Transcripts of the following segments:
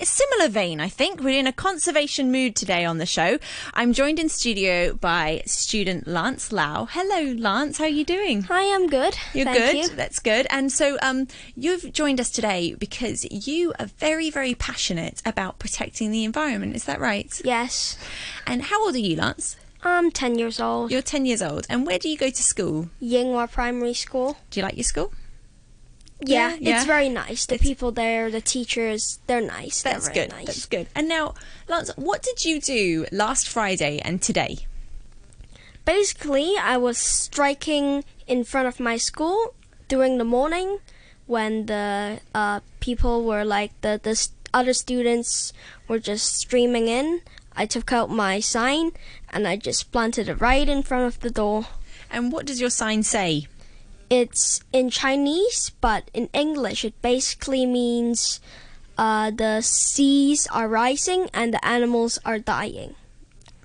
a similar vein, I think. We're in a conservation mood today on the show. I'm joined in studio by student Lance Lau. Hello, Lance. How are you doing? Hi, I'm good. You're Thank good. You. That's good. And so, um, you've joined us today because you are very, very passionate about protecting the environment. Is that right? Yes. And how old are you, Lance? I'm 10 years old. You're 10 years old. And where do you go to school? Yinghua Primary School. Do you like your school? Yeah, yeah. it's very nice. The It's- people there, the teachers, they're nice. That's they're good. Nice. That's good. And now, Lance, what did you do last Friday and today? Basically, I was striking in front of my school during the morning when the uh, people were like the the other students were just streaming in. I took out my sign and I just planted it right in front of the door. And what does your sign say? It's in Chinese, but in English, it basically means uh, the seas are rising and the animals are dying.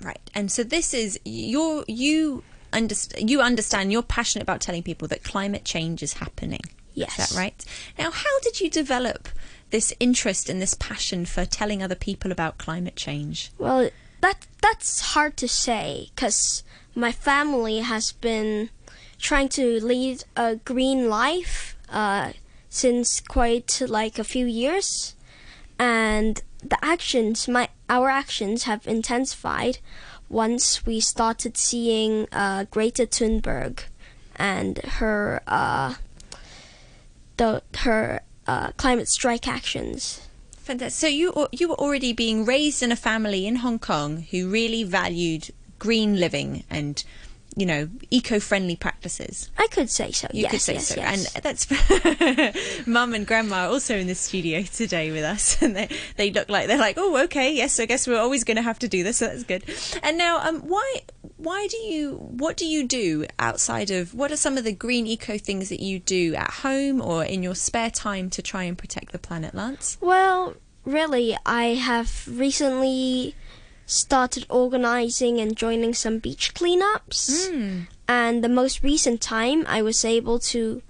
Right. And so this is your you understand you understand you're passionate about telling people that climate change is happening. Yes. Is that right? Now, how did you develop this interest and this passion for telling other people about climate change? Well, that that's hard to say because my family has been trying to lead a green life uh, since quite like a few years, and the actions my our actions have intensified once we started seeing uh, Greta Thunberg and her uh, the her uh, climate strike actions. Fantastic. So you you were already being raised in a family in Hong Kong who really valued green living and you know eco-friendly practices. I could say so. You yes, could say yes, so. yes. And that's mum and grandma are also in the studio today with us. And they, they look like they're like, oh, okay, yes, I guess we're always going to have to do this. So that's good. And now, um, why, why do you, what do you do outside of, what are some of the green eco things that you do at home or in your spare time to try and protect the planet, Lance? Well, really, I have recently started organizing and joining some beach cleanups. Hmm. And the most recent time, I was able to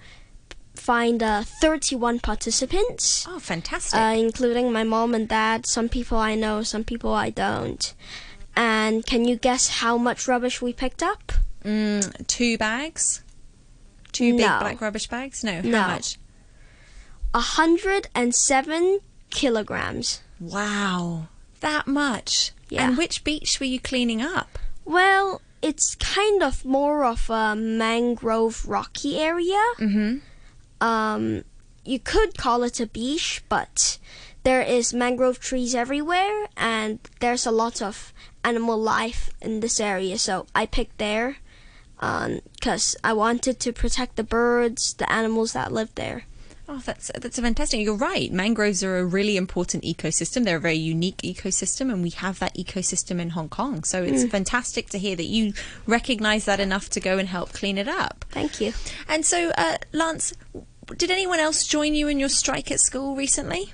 find uh, 31 participants, Oh, fantastic. uh, including my mom and dad, some people I know, some people I don't. And can you guess how much rubbish we picked up? mm, two bags? Two big No. black rubbish bags? No. How No. much? 107 kilograms. Wow. That much. Yeah. And which beach were you cleaning up? Well, it's kind of more of a mangrove rocky area. Mm-hmm. Um, you could call it a beach, but there is mangrove trees everywhere, and there's a lot of animal life in this area. So I picked there because I wanted to protect the birds, the animals that live there. Oh, that's that's fantastic. You're right. Mangroves are a really important ecosystem. They're a very unique ecosystem, and we have that ecosystem in Hong Kong. So it's fantastic to hear that you recognise that enough to go and help clean it up. Thank you. And so, uh, Lance, did anyone else join you in your strike at school recently?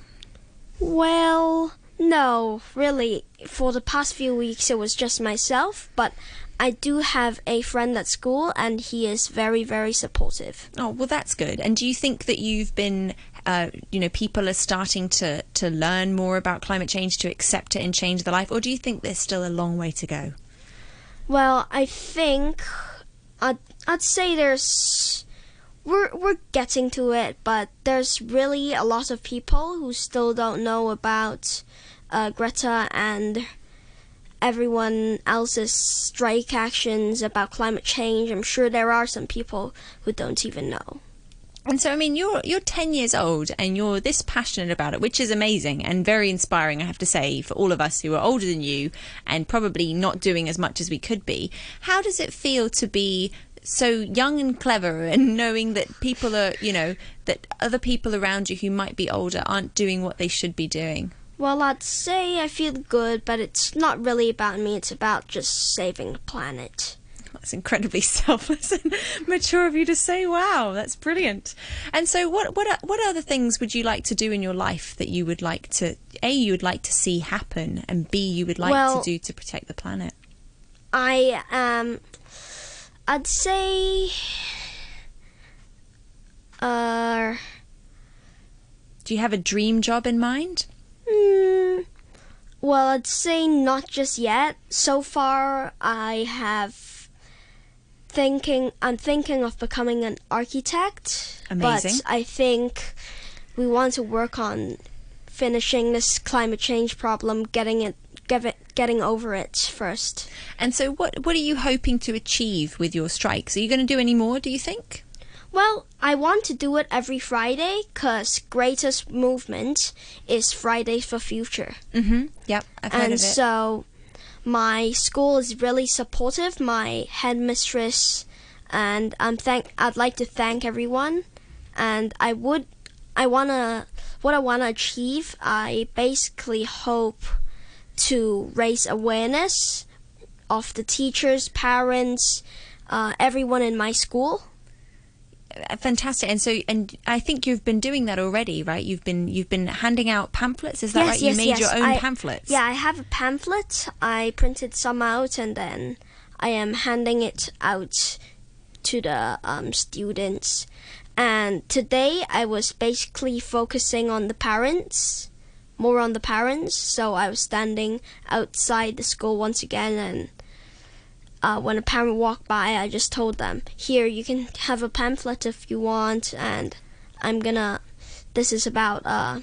Well, no, really. For the past few weeks, it was just myself, but I do have a friend at school, and he is very, very supportive. Oh, well, that's good. And do you think that you've been, uh, you know, people are starting to to learn more about climate change, to accept it and change their life, or do you think there's still a long way to go? Well, I think I'd, I'd say there's we're we're getting to it, but there's really a lot of people who still don't know about uh, Greta and everyone else's strike actions about climate change. I'm sure there are some people who don't even know. And so, I mean, you're you're ten years old, and you're this passionate about it, which is amazing and very inspiring. I have to say, for all of us who are older than you, and probably not doing as much as we could be. How does it feel to be so young and clever, and knowing that people are, you know, that other people around you who might be older aren't doing what they should be doing? Well, I'd say I feel good, but it's not really about me. It's about just saving the planet. That's incredibly selfless and mature of you to say. Wow, that's brilliant. And so, what what what other things would you like to do in your life that you would like to a you would like to see happen, and b you would like Well- to do to protect the planet? I um I'd say uh Do you have a dream job in mind? Mm, Well, I'd say not just yet. So far, I have thinking. I'm thinking of becoming an architect. Amazing. But I think we want to work on finishing this climate change problem, getting it, get it getting over it first. And so, what what are you hoping to achieve with your strikes? Are you going to do any more? Do you think? Well, I want to do it every Friday because Greta's movement is Fridays for Future. Mm-hmm. Yep, I've heard and of it. so my school is really supportive. My headmistress and I'm thank. I'd like to thank everyone, and I would. I wanna. What I wanna achieve. I basically hope to raise awareness of the teachers, parents, uh, everyone in my school. Fantastic. And so, and I think you've been doing that already, right? You've been you've been handing out pamphlets. Is that Yes, right? yes, you made yes. your own I- pamphlets. Yeah, I have a pamphlet. I printed some out and then I am handing it out to the um, students. And today I was basically focusing on the parents, more on the parents. So I was standing outside the school once again and uh, when a parent walked by, I just told them, "Here, you can have a pamphlet if you want." And I'm gonna. This is about uh,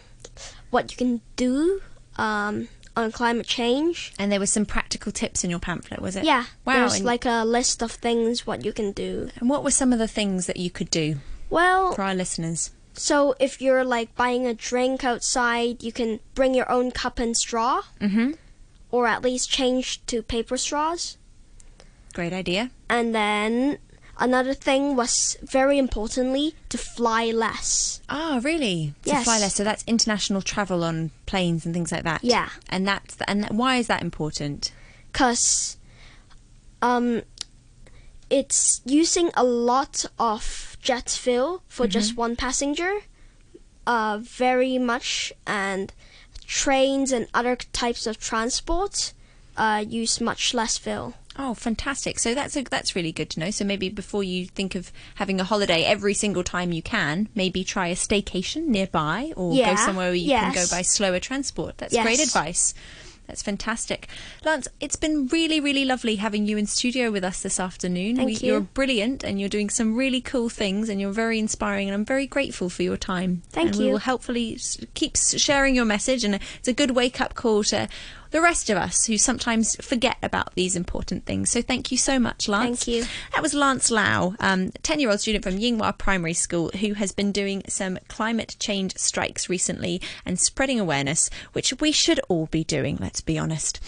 what you can do um, on climate change. And there were some practical tips in your pamphlet, was it? Yeah, Wow. there's and, like a list of things what you can do. and what were some of the things that you could do Well, for our listeners? so if you're like buying a drink outside, you can bring your own cup and straw, Mm-hmm. or at least change to paper straws. Great idea. And then another thing was very importantly to fly less. Ah, really? To Yes. fly less. So that's international travel on planes and things like that. Yeah. And that's and that, why is that important? because um, it's using a lot of jet fuel for just one passenger, uh, very much, and trains and other types of transport uh, use much less fuel. Oh, fantastic! So that's a, that's really good to know. So maybe before you think of having a holiday every single time you can, maybe try a staycation nearby or go somewhere where you can go by slower transport. That's great advice. That's fantastic. Lance, it's been really, really lovely having you in studio with us this afternoon. Thank you. You're brilliant and you're doing some really cool things and you're very inspiring and I'm very grateful for your time. Thank and we you. will hopefully s- keep sharing your message and it's a good wake up call to the rest of us who sometimes forget about these important things. So thank you so much, Lance. Thank you. That was Lance Lau, um, 10 year old student from Yinghua Primary School who has been doing some climate change strikes recently and spreading awareness, which we should all be doing, let's be honest.